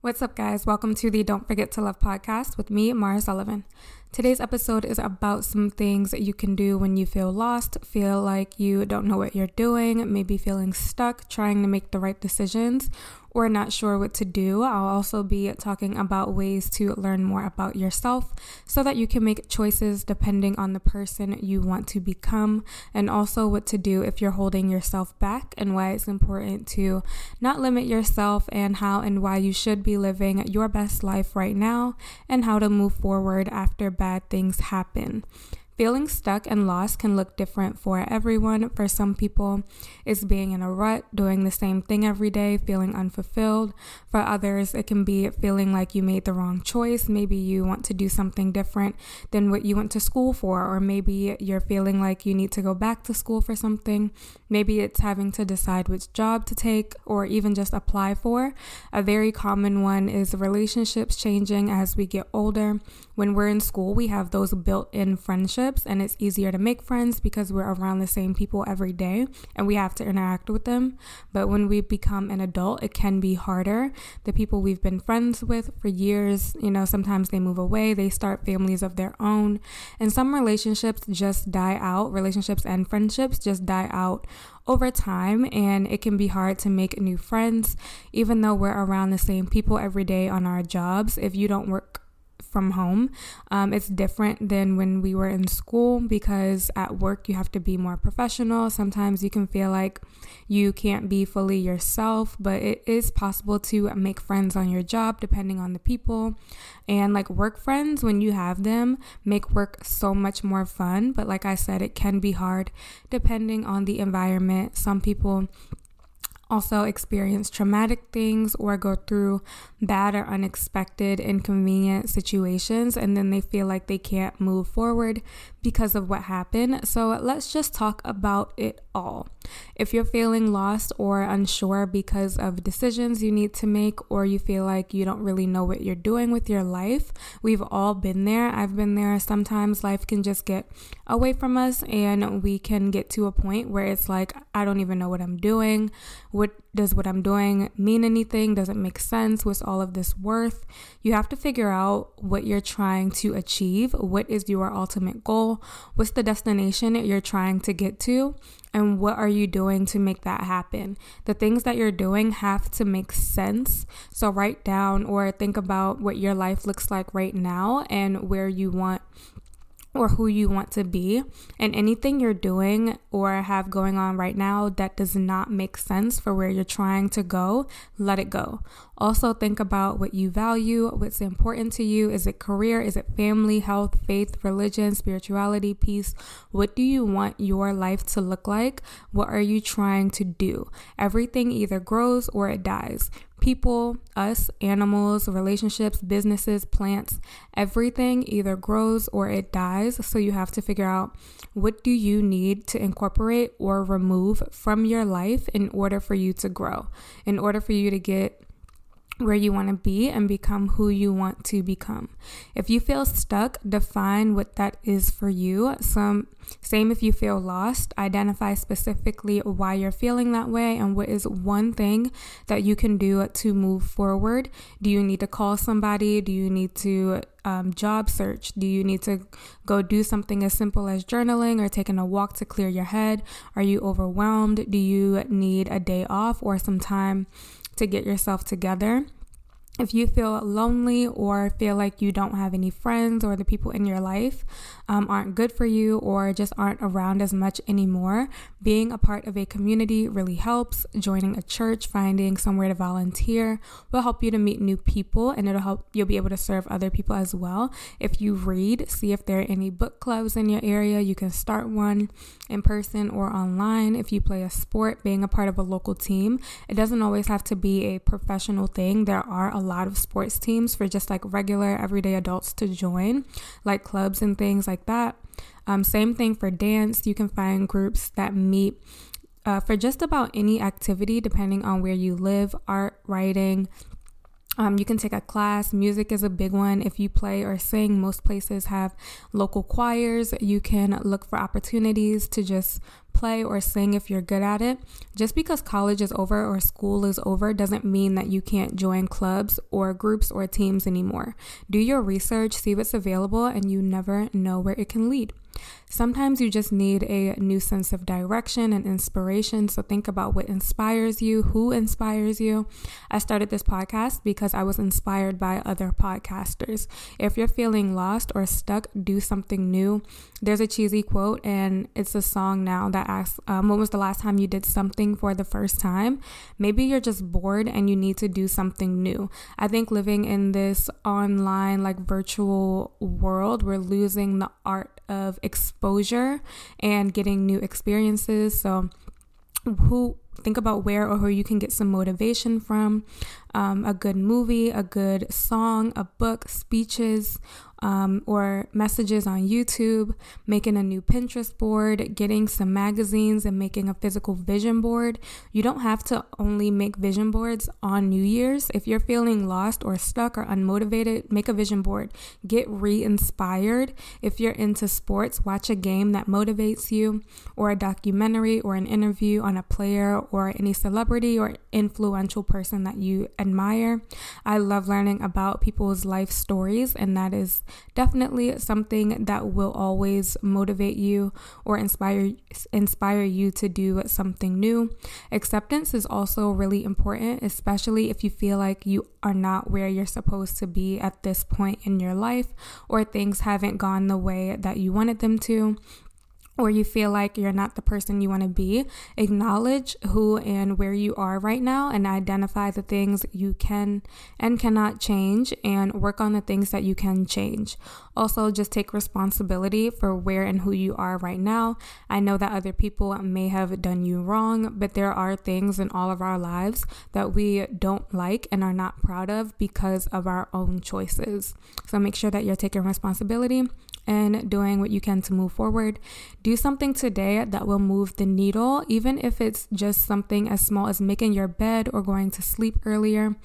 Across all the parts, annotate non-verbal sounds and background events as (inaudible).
What's up, guys? Welcome to the Don't Forget to Love podcast with me, Maura Sullivan. Today's episode is about some things that you can do when you feel lost, feel like you don't know what you're doing, maybe feeling stuck, trying to make the right decisions, or not sure what to do. I'll also be talking about ways to learn more about yourself so that you can make choices depending on the person you want to become, and also what to do if you're holding yourself back and why it's important to not limit yourself and how and why you should be living your best life right now and how to move forward after bad things happen. Feeling stuck and lost can look different for everyone. For some people, it's being in a rut, doing the same thing every day, feeling unfulfilled. For others, it can be feeling like you made the wrong choice. Maybe you want to do something different than what you went to school for, or maybe you're feeling like you need to go back to school for something. Maybe it's having to decide which job to take or even just apply for. A very common one is relationships changing as we get older. When we're in school, we have those built in friendships friendships and it's easier to make friends because we're around the same people every day and we have to interact with them. But when we become an adult, it can be harder. The people we've been friends with for years, you know, sometimes they move away, they start families of their own, and some relationships just die out. Relationships and friendships just die out over time and it can be hard to make new friends even though we're around the same people every day on our jobs if you don't work from home. Um, it's different than when we were in school because at work you have to be more professional. Sometimes you can feel like you can't be fully yourself, but it is possible to make friends on your job depending on the people. And like work friends, when you have them, make work so much more fun. But like I said, it can be hard depending on the environment. Some people also experience traumatic things or go through bad or unexpected inconvenient situations and then they feel like they can't move forward because of what happened. So let's just talk about it all. If you're feeling lost or unsure because of decisions you need to make, or you feel like you don't really know what you're doing with your life, we've all been there. I've been there. Sometimes life can just get away from us, and we can get to a point where it's like, I don't even know what I'm doing. What does what I'm doing mean anything? Does it make sense? What's all of this worth? You have to figure out what you're trying to achieve. What is your ultimate goal? What's the destination you're trying to get to? And what are you doing to make that happen? The things that you're doing have to make sense. So, write down or think about what your life looks like right now and where you want or who you want to be. And anything you're doing or have going on right now that does not make sense for where you're trying to go, let it go. Also, think about what you value, what's important to you. Is it career? Is it family, health, faith, religion, spirituality, peace? What do you want your life to look like? What are you trying to do? Everything either grows or it dies people, us, animals, relationships, businesses, plants, everything either grows or it dies. So you have to figure out what do you need to incorporate or remove from your life in order for you to grow, in order for you to get where you want to be and become who you want to become. If you feel stuck, define what that is for you. Some same if you feel lost, identify specifically why you're feeling that way and what is one thing that you can do to move forward. Do you need to call somebody? Do you need to um, job search? Do you need to go do something as simple as journaling or taking a walk to clear your head? Are you overwhelmed? Do you need a day off or some time? To get yourself together. If you feel lonely or feel like you don't have any friends or the people in your life um, aren't good for you or just aren't around as much anymore, being a part of a community really helps. Joining a church, finding somewhere to volunteer will help you to meet new people and it'll help you'll be able to serve other people as well. If you read, see if there are any book clubs in your area. You can start one in person or online. If you play a sport, being a part of a local team, it doesn't always have to be a professional thing. There are a lot of sports teams for just like regular everyday adults to join, like clubs and things like that. Um, same thing for dance. You can find groups that meet uh, for just about any activity, depending on where you live art, writing, um, you can take a class. Music is a big one. If you play or sing, most places have local choirs. You can look for opportunities to just play or sing if you're good at it. Just because college is over or school is over doesn't mean that you can't join clubs or groups or teams anymore. Do your research, see what's available, and you never know where it can lead. Sometimes you just need a new sense of direction and inspiration. So think about what inspires you, who inspires you. I started this podcast because I was inspired by other podcasters. If you're feeling lost or stuck, do something new. There's a cheesy quote, and it's a song now that asks, um, When was the last time you did something for the first time? Maybe you're just bored and you need to do something new. I think living in this online, like virtual world, we're losing the art of exposure and getting new experiences. So, who think about where or who you can get some motivation from um, a good movie, a good song, a book, speeches, um, or messages on YouTube, making a new Pinterest board, getting some magazines, and making a physical vision board. You don't have to only make vision boards on New Year's. If you're feeling lost or stuck or unmotivated, make a vision board. Get re inspired. If you're into sports, watch a game that motivates you, or a documentary or an interview on a player or any celebrity or influential person that you admire. I love learning about people's life stories, and that is definitely something that will always motivate you or inspire inspire you to do something new. Acceptance is also really important, especially if you feel like you are not where you're supposed to be at this point in your life or things haven't gone the way that you wanted them to or you feel like you're not the person you want to be, acknowledge who and where you are right now and identify the things you can and cannot change and work on the things that you can change. Also, just take responsibility for where and who you are right now. I know that other people may have done you wrong, but there are things in all of our lives that we don't like and are not proud of because of our own choices. So make sure that you're taking responsibility and doing what you can to move forward. Do something today that will move the needle, even if it's just something as small as making your bed or going to sleep earlier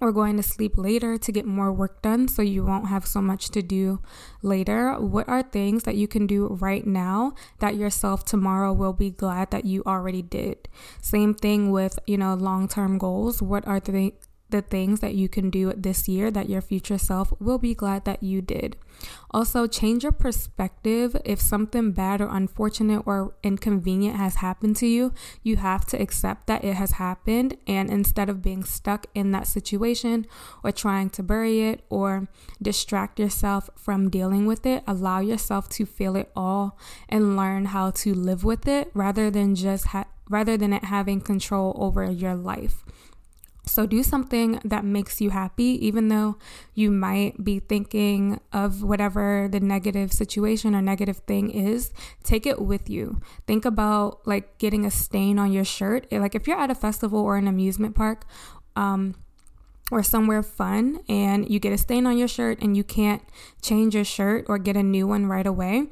or going to sleep later to get more work done so you won't have so much to do later. What are things that you can do right now that yourself tomorrow will be glad that you already did? Same thing with, you know, long-term goals. What are the the things that you can do this year that your future self will be glad that you did. Also, change your perspective. If something bad or unfortunate or inconvenient has happened to you, you have to accept that it has happened. And instead of being stuck in that situation or trying to bury it or distract yourself from dealing with it, allow yourself to feel it all and learn how to live with it rather than just ha- rather than it having control over your life. So do something that makes you happy, even though you might be thinking of whatever the negative situation or negative thing is. Take it with you. Think about like getting a stain on your shirt. Like if you're at a festival or an amusement park, um, or somewhere fun and you get a stain on your shirt and you can't change your shirt or get a new one right away,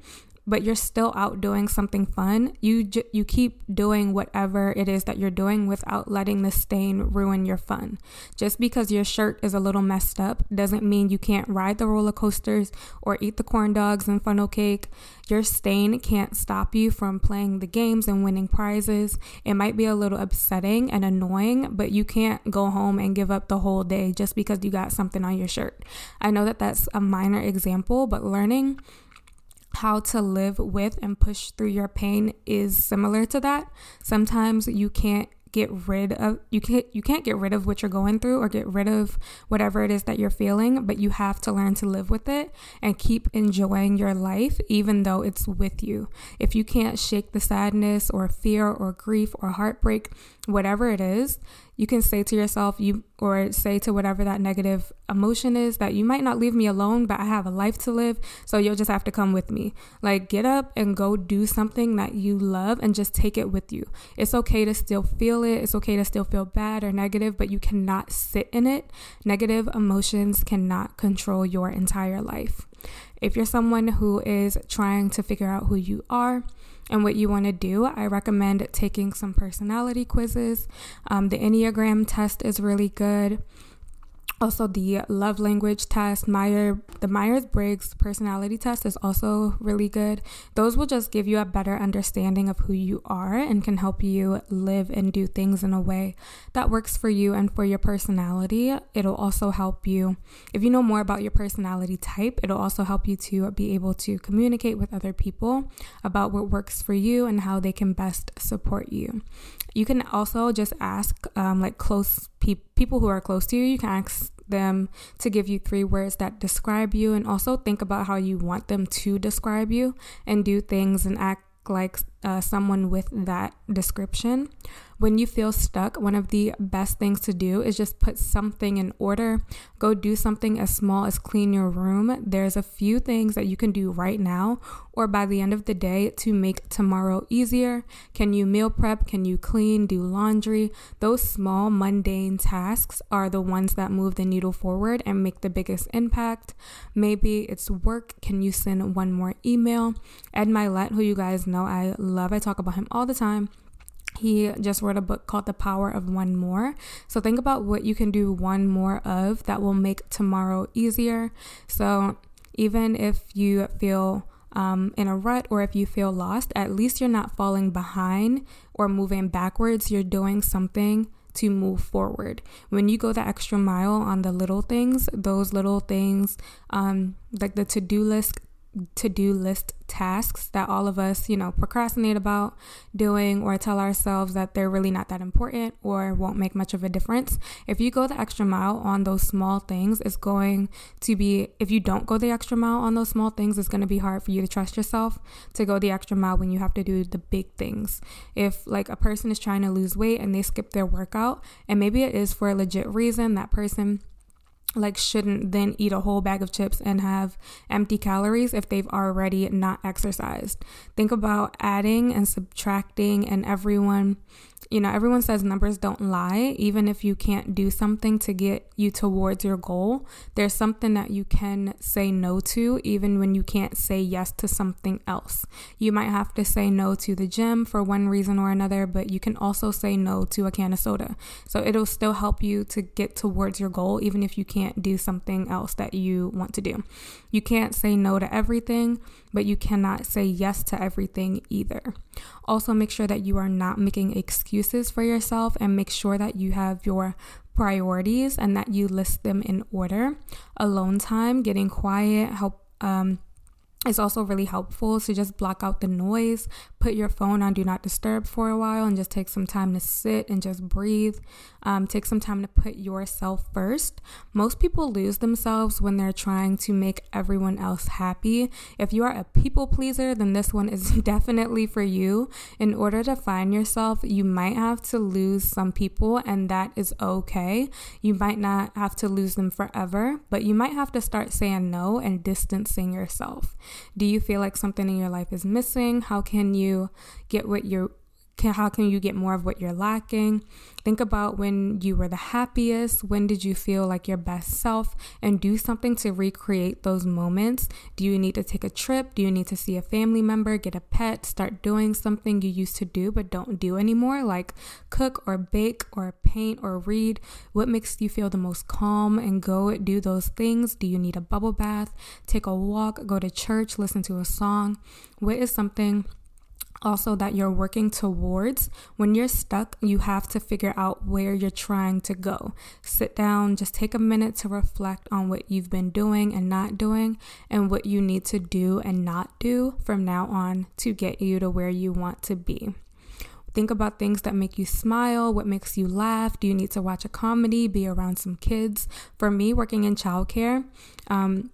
but you're still out doing something fun, you j- you keep doing whatever it is that you're doing without letting the stain ruin your fun. Just because your shirt is a little messed up doesn't mean you can't ride the roller coasters or eat the corn dogs and funnel cake. Your stain can't stop you from playing the games and winning prizes. It might be a little upsetting and annoying, but you can't go home and give up the whole day just because you got something on your shirt. I know that that's a minor example, but learning how to live with and push through your pain is similar to that. Sometimes you can't get rid of you can't you can't get rid of what you're going through or get rid of whatever it is that you're feeling but you have to learn to live with it and keep enjoying your life even though it's with you if you can't shake the sadness or fear or grief or heartbreak whatever it is you can say to yourself you or say to whatever that negative emotion is that you might not leave me alone but i have a life to live so you'll just have to come with me. Like get up and go do something that you love and just take it with you. It's okay to still feel it. It's okay to still feel bad or negative but you cannot sit in it. Negative emotions cannot control your entire life. If you're someone who is trying to figure out who you are and what you want to do, I recommend taking some personality quizzes. Um, the Enneagram test is really good. Also the love language test meyer the myers-briggs personality test is also really good. Those will just give you a better understanding of who you are and can help you live and do things in a way that works for you and for your personality. It'll also help you. If you know more about your personality type it'll also help you to be able to communicate with other people about what works for you and how they can best support you. You can also just ask um, like close pe- people who are close to you. You can ask them to give you three words that describe you, and also think about how you want them to describe you, and do things and act like uh, someone with that description. When you feel stuck, one of the best things to do is just put something in order. Go do something as small as clean your room. There's a few things that you can do right now or by the end of the day to make tomorrow easier. Can you meal prep? Can you clean? Do laundry? Those small, mundane tasks are the ones that move the needle forward and make the biggest impact. Maybe it's work. Can you send one more email? Ed Mylett, who you guys know I love, I talk about him all the time he just wrote a book called The Power of One More. So think about what you can do one more of that will make tomorrow easier. So even if you feel um, in a rut or if you feel lost, at least you're not falling behind or moving backwards. You're doing something to move forward. When you go the extra mile on the little things, those little things, um, like the to do list to do list tasks that all of us, you know, procrastinate about doing or tell ourselves that they're really not that important or won't make much of a difference. If you go the extra mile on those small things, it's going to be, if you don't go the extra mile on those small things, it's going to be hard for you to trust yourself to go the extra mile when you have to do the big things. If like a person is trying to lose weight and they skip their workout, and maybe it is for a legit reason, that person like shouldn't then eat a whole bag of chips and have empty calories if they've already not exercised. Think about adding and subtracting and everyone you know, everyone says numbers don't lie. Even if you can't do something to get you towards your goal, there's something that you can say no to, even when you can't say yes to something else. You might have to say no to the gym for one reason or another, but you can also say no to a can of soda. So it'll still help you to get towards your goal, even if you can't do something else that you want to do. You can't say no to everything, but you cannot say yes to everything either. Also, make sure that you are not making excuses for yourself and make sure that you have your priorities and that you list them in order. Alone time, getting quiet, help um, it's also really helpful to just block out the noise, put your phone on do not disturb for a while, and just take some time to sit and just breathe. Um, take some time to put yourself first. Most people lose themselves when they're trying to make everyone else happy. If you are a people pleaser, then this one is (laughs) definitely for you. In order to find yourself, you might have to lose some people, and that is okay. You might not have to lose them forever, but you might have to start saying no and distancing yourself. Do you feel like something in your life is missing? How can you get what you're can, how can you get more of what you're lacking? Think about when you were the happiest. When did you feel like your best self? And do something to recreate those moments. Do you need to take a trip? Do you need to see a family member, get a pet, start doing something you used to do but don't do anymore, like cook or bake or paint or read? What makes you feel the most calm and go do those things? Do you need a bubble bath? Take a walk, go to church, listen to a song? What is something? Also that you're working towards. When you're stuck, you have to figure out where you're trying to go. Sit down, just take a minute to reflect on what you've been doing and not doing, and what you need to do and not do from now on to get you to where you want to be. Think about things that make you smile, what makes you laugh. Do you need to watch a comedy, be around some kids? For me, working in childcare, um,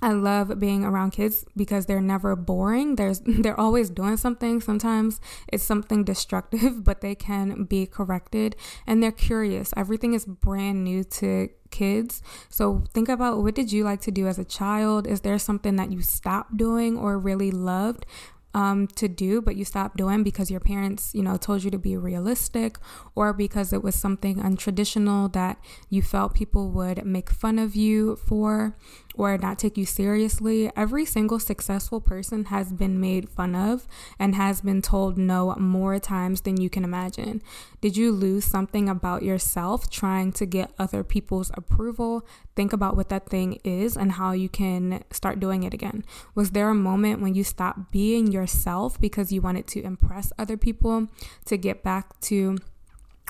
I love being around kids because they're never boring. There's (laughs) they're always doing something. Sometimes it's something destructive, (laughs) but they can be corrected and they're curious. Everything is brand new to kids. So think about what did you like to do as a child? Is there something that you stopped doing or really loved? um, to do, but you stopped doing because your parents, you know, told you to be realistic or because it was something untraditional that you felt people would make fun of you for or not take you seriously. Every single successful person has been made fun of and has been told no more times than you can imagine. Did you lose something about yourself trying to get other people's approval? Think about what that thing is and how you can start doing it again. Was there a moment when you stopped being yourself because you wanted to impress other people to get back to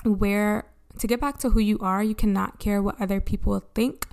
where to get back to who you are, you cannot care what other people think.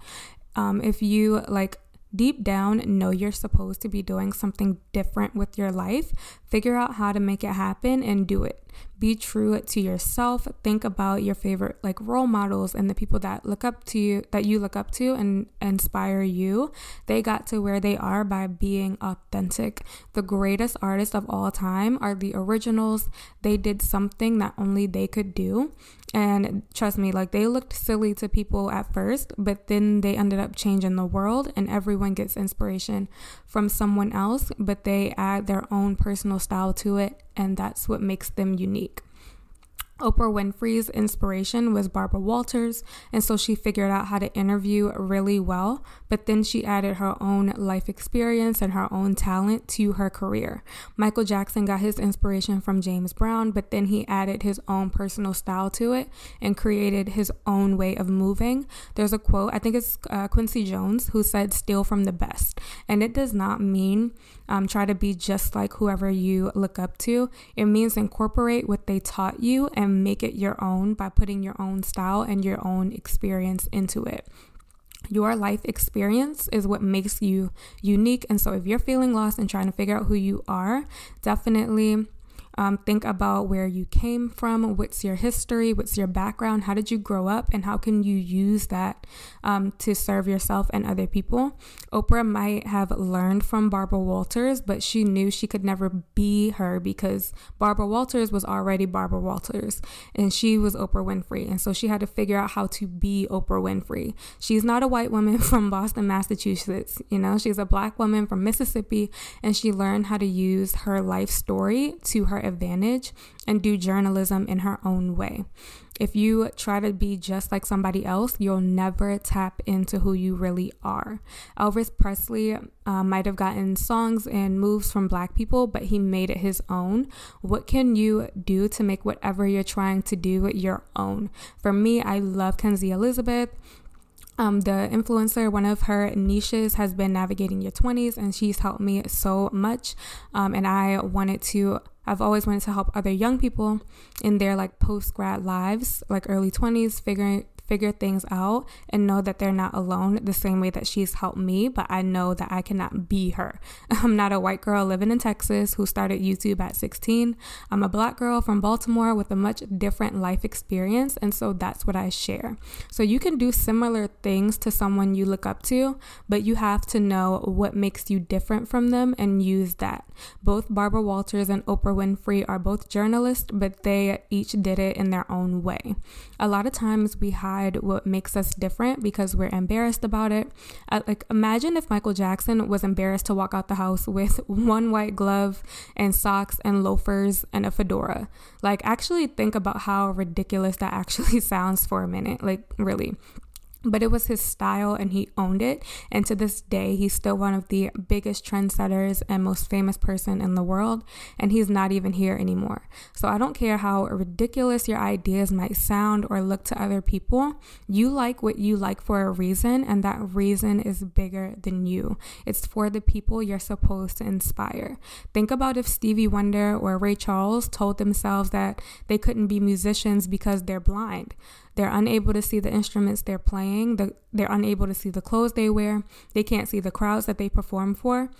Um, if you like deep down know you're supposed to be doing something different with your life, figure out how to make it happen and do it be true to yourself. Think about your favorite like role models and the people that look up to you that you look up to and inspire you. They got to where they are by being authentic. The greatest artists of all time are the originals. They did something that only they could do. And trust me like they looked silly to people at first but then they ended up changing the world and everyone gets inspiration from someone else but they add their own personal style to it and that's what makes them unique. Oprah Winfrey's inspiration was Barbara Walters, and so she figured out how to interview really well, but then she added her own life experience and her own talent to her career. Michael Jackson got his inspiration from James Brown, but then he added his own personal style to it and created his own way of moving. There's a quote, I think it's uh, Quincy Jones, who said, Steal from the best. And it does not mean um, try to be just like whoever you look up to. It means incorporate what they taught you and make it your own by putting your own style and your own experience into it. Your life experience is what makes you unique. And so, if you're feeling lost and trying to figure out who you are, definitely um, think about where you came from, what's your history, what's your background, how did you grow up, and how can you use that um, to serve yourself and other people. Oprah might have learned from Barbara Walters, but she knew she could never be her because Barbara Walters was already Barbara Walters and she was Oprah Winfrey. And so she had to figure out how to be Oprah Winfrey. She's not a white woman (laughs) from Boston, Massachusetts. You know, she's a black woman from Mississippi and she learned how to use her life story to her advantage and do journalism in her own way. If you try to be just like somebody else, you'll never tap into who you really are. Elvis Presley uh, might have gotten songs and moves from black people, but he made it his own. What can you do to make whatever you're trying to do your own? For me, I love Kenzie Elizabeth. Um, the influencer, one of her niches has been navigating your 20s, and she's helped me so much. Um, and I wanted to I've always wanted to help other young people in their like post grad lives, like early 20s, figuring figure things out and know that they're not alone the same way that she's helped me, but I know that I cannot be her. (laughs) I'm not a white girl living in Texas who started YouTube at 16. I'm a black girl from Baltimore with a much different life experience, and so that's what I share. So you can do similar things to someone you look up to, but you have to know what makes you different from them and use that. Both Barbara Walters and Oprah Winfrey are both journalists, but they each did it in their own way. A lot of times we hide what makes us different because we're embarrassed about it. Uh, like, imagine if Michael Jackson was embarrassed to walk out the house with (laughs) one white glove and socks and loafers and a fedora. Like, actually think about how ridiculous that actually (laughs) sounds for a minute. Like, really but it was his style and he owned it. And to this day he's still one of the biggest trendsetters and most famous person in the world. And he's not even here anymore. So i don't care how ridiculous your ideas might sound or look to other people you like what you like for a reason and that reason is bigger than you. It's for the people you're supposed to inspire. Think about if stevie wonder or ray charles told themselves that they couldn't be musicians because they're blind they're unable to see the instruments they're playing. The, they're unable to see the clothes they wear. They can't see the crowds that they perform for.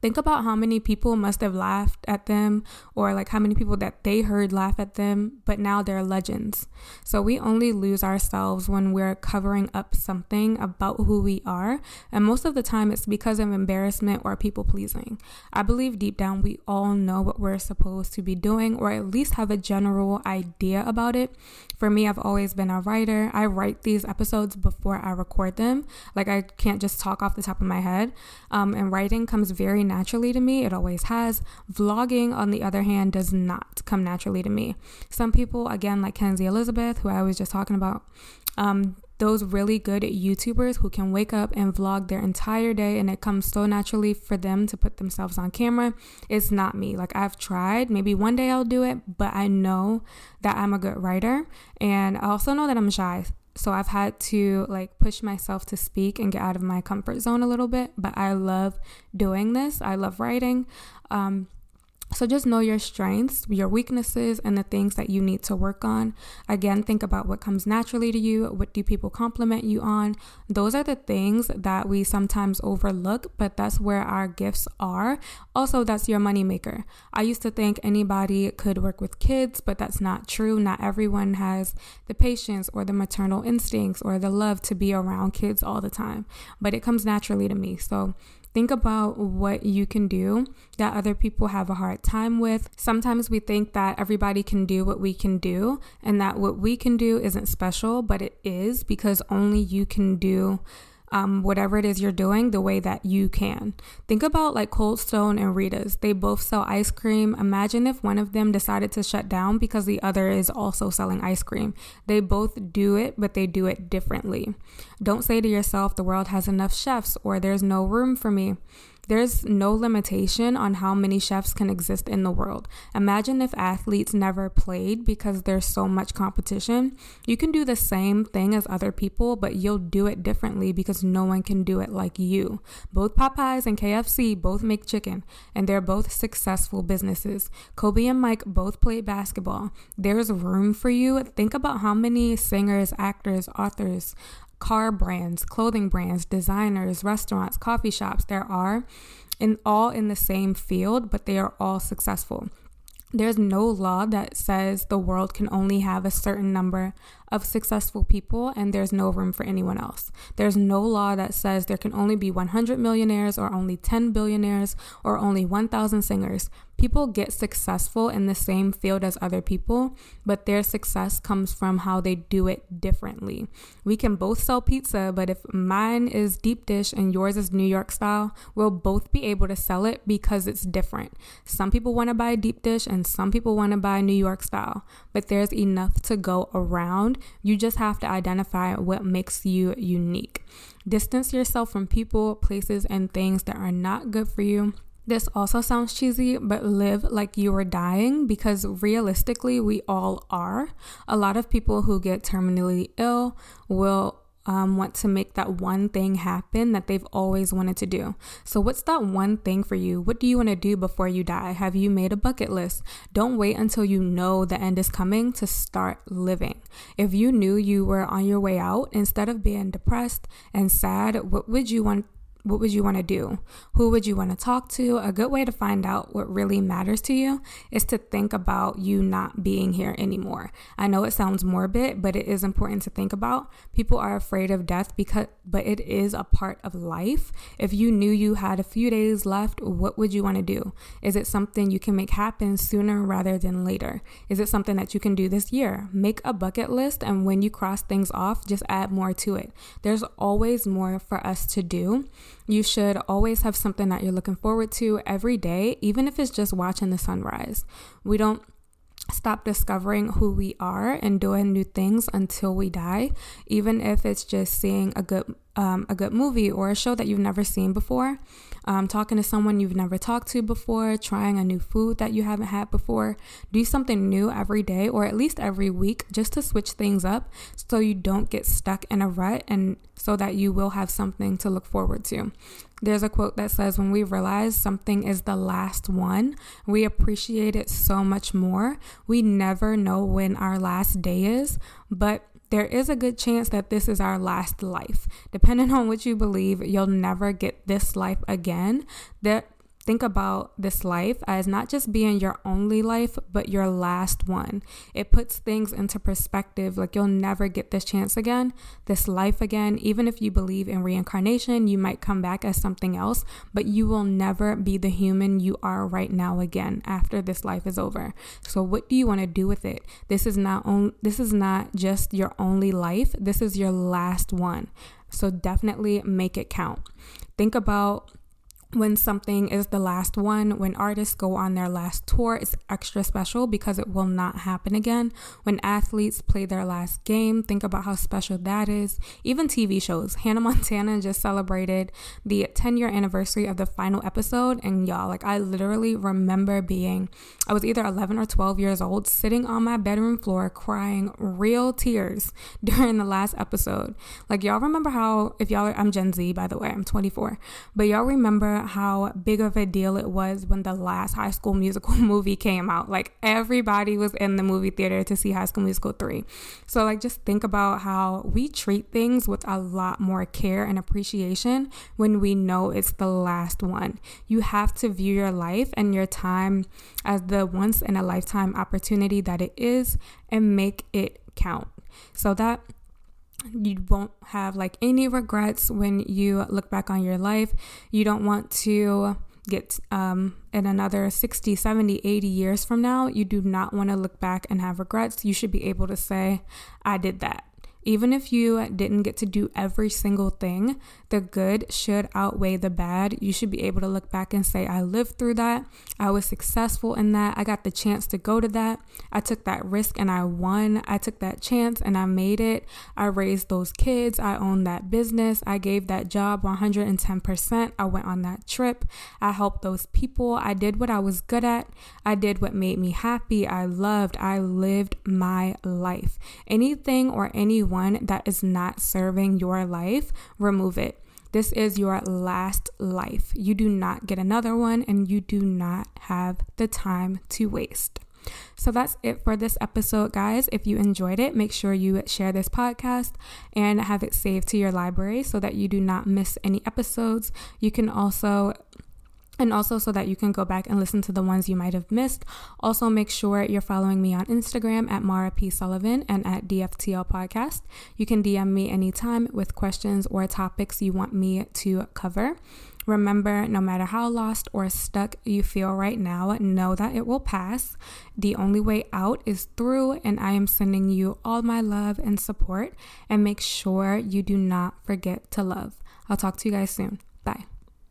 Think about how many people must have laughed at them or like how many people that they heard laugh at them, but now they're legends. So we only lose ourselves when we're covering up something about who we are. And most of the time it's because of embarrassment or people pleasing. I believe deep down we all know what we're supposed to be doing or at least have a general idea about it. For me, I've always been a writer. I write these episodes before I record them. Like I can't just talk off the top of my head. Um, and writing comes very naturally to me. It always has. Vlogging, on the other hand, does not come naturally to me. Some people, again, like Kenzie Elizabeth, who I was just talking about, um, those really good YouTubers who can wake up and vlog their entire day and it comes so naturally for them to put themselves on camera. It's not me. Like I've tried, maybe one day I'll do it, but I know that I'm a good writer and I also know that I'm shy. So I've had to like push myself to speak and get out of my comfort zone a little bit, but I love doing this. I love writing. Um, so just know your strengths, your weaknesses, and the things that you need to work on. Again, think about what comes naturally to you. What do people compliment you on? Those are the things that we sometimes overlook, but that's where our gifts are. Also, that's your moneymaker. I used to think anybody could work with kids, but that's not true. Not everyone has the patience or the maternal instincts or the love to be around kids all the time, but it comes naturally to me. So Think about what you can do that other people have a hard time with. Sometimes we think that everybody can do what we can do and that what we can do isn't special, but it is because only you can do um, whatever it is you're doing the way that you can. Think about like Cold Stone and Rita's. They both sell ice cream. Imagine if one of them decided to shut down because the other is also selling ice cream. They both do it, but they do it differently. Don't say to yourself, the world has enough chefs or there's no room for me. There's no limitation on how many chefs can exist in the world. Imagine if athletes never played because there's so much competition. You can do the same thing as other people, but you'll do it differently because no one can do it like you. Both Popeyes and KFC both make chicken, and they're both successful businesses. Kobe and Mike both play basketball. There's room for you. Think about how many singers, actors, authors, car brands, clothing brands, designers, restaurants, coffee shops there are, in all in the same field, but they are all successful. There's no law that says the world can only have a certain number of successful people and there's no room for anyone else. There's no law that says there can only be 100 millionaires or only 10 billionaires or only 1,000 singers. People get successful in the same field as other people, but their success comes from how they do it differently. We can both sell pizza, but if mine is deep dish and yours is New York style, we'll both be able to sell it because it's different. Some people want to buy deep dish and some people want to buy New York style, but there's enough to go around you just have to identify what makes you unique. Distance yourself from people, places, and things that are not good for you. This also sounds cheesy, but live like you are dying because realistically, we all are. A lot of people who get terminally ill will um, want to make that one thing happen that they've always wanted to do. So, what's that one thing for you? What do you want to do before you die? Have you made a bucket list? Don't wait until you know the end is coming to start living. If you knew you were on your way out, instead of being depressed and sad, what would you want what would you want to do? Who would you want to talk to? A good way to find out what really matters to you is to think about you not being here anymore. I know it sounds morbid, but it is important to think about. People are afraid of death because but it is a part of life. If you knew you had a few days left, what would you want to do? Is it something you can make happen sooner rather than later? Is it something that you can do this year? Make a bucket list and when you cross things off, just add more to it. There's always more for us to do. You should always have something that you're looking forward to every day, even if it's just watching the sunrise. We don't stop discovering who we are and doing new things until we die, even if it's just seeing a good um, a good movie or a show that you've never seen before, um, talking to someone you've never talked to before, trying a new food that you haven't had before. Do something new every day or at least every week just to switch things up so you don't get stuck in a rut and so that you will have something to look forward to. There's a quote that says, When we realize something is the last one, we appreciate it so much more. We never know when our last day is, but there is a good chance that this is our last life. Depending on what you believe, you'll never get this life again. That Think about this life as not just being your only life, but your last one. It puts things into perspective like you'll never get this chance again, this life again. Even if you believe in reincarnation, you might come back as something else, but you will never be the human you are right now again after this life is over. So what do you want to do with it? This is not on, this is not just your only life. This is your last one. So definitely make it count. Think about when something is the last one, when artists go on their last tour, it's extra special because it will not happen again. When athletes play their last game, think about how special that is. Even TV shows. (laughs) Hannah Montana just celebrated the 10 year anniversary of the final episode, and y'all, like, I literally remember being, I was either 11 or 12 years old, sitting on my bedroom floor crying real tears (laughs) during the last episode. Like, y'all remember how, if y'all are, I'm Gen Z, by the way, I'm 24, but y'all remember how big of a deal it was when the last High School Musical (laughs) movie came out. Like everybody was in the movie theater to see High School Musical 3. So like just think about how we treat things with a lot more care and appreciation when we know it's the last one. You have to view your life and your time as the once in a lifetime opportunity that it is and make it count. So that you won't have like any regrets when you look back on your life. You don't want to get um, in another 60, 70, 80 years from now. You do not want to look back and have regrets. You should be able to say, I did that. Even if you didn't get to do every single thing, the good should outweigh the bad. You should be able to look back and say, I lived through that. I was successful in that. I got the chance to go to that. I took that risk and I won. I took that chance and I made it. I raised those kids. I owned that business. I gave that job 110%. I went on that trip. I helped those people. I did what I was good at. I did what made me happy. I loved. I lived my life. Anything or anyone one that is not serving your life, remove it. This is your last life. You do not get another one, and you do not have the time to waste. So that's it for this episode, guys. If you enjoyed it, make sure you share this podcast and have it saved to your library so that you do not miss any episodes. You can also and also so that you can go back and listen to the ones you might have missed. Also, make sure you're following me on Instagram at Maura P. Sullivan and at DFTL Podcast. You can DM me anytime with questions or topics you want me to cover. Remember, no matter how lost or stuck you feel right now, know that it will pass. The only way out is through, and I am sending you all my love and support. And make sure you do not forget to love. I'll talk to you guys soon.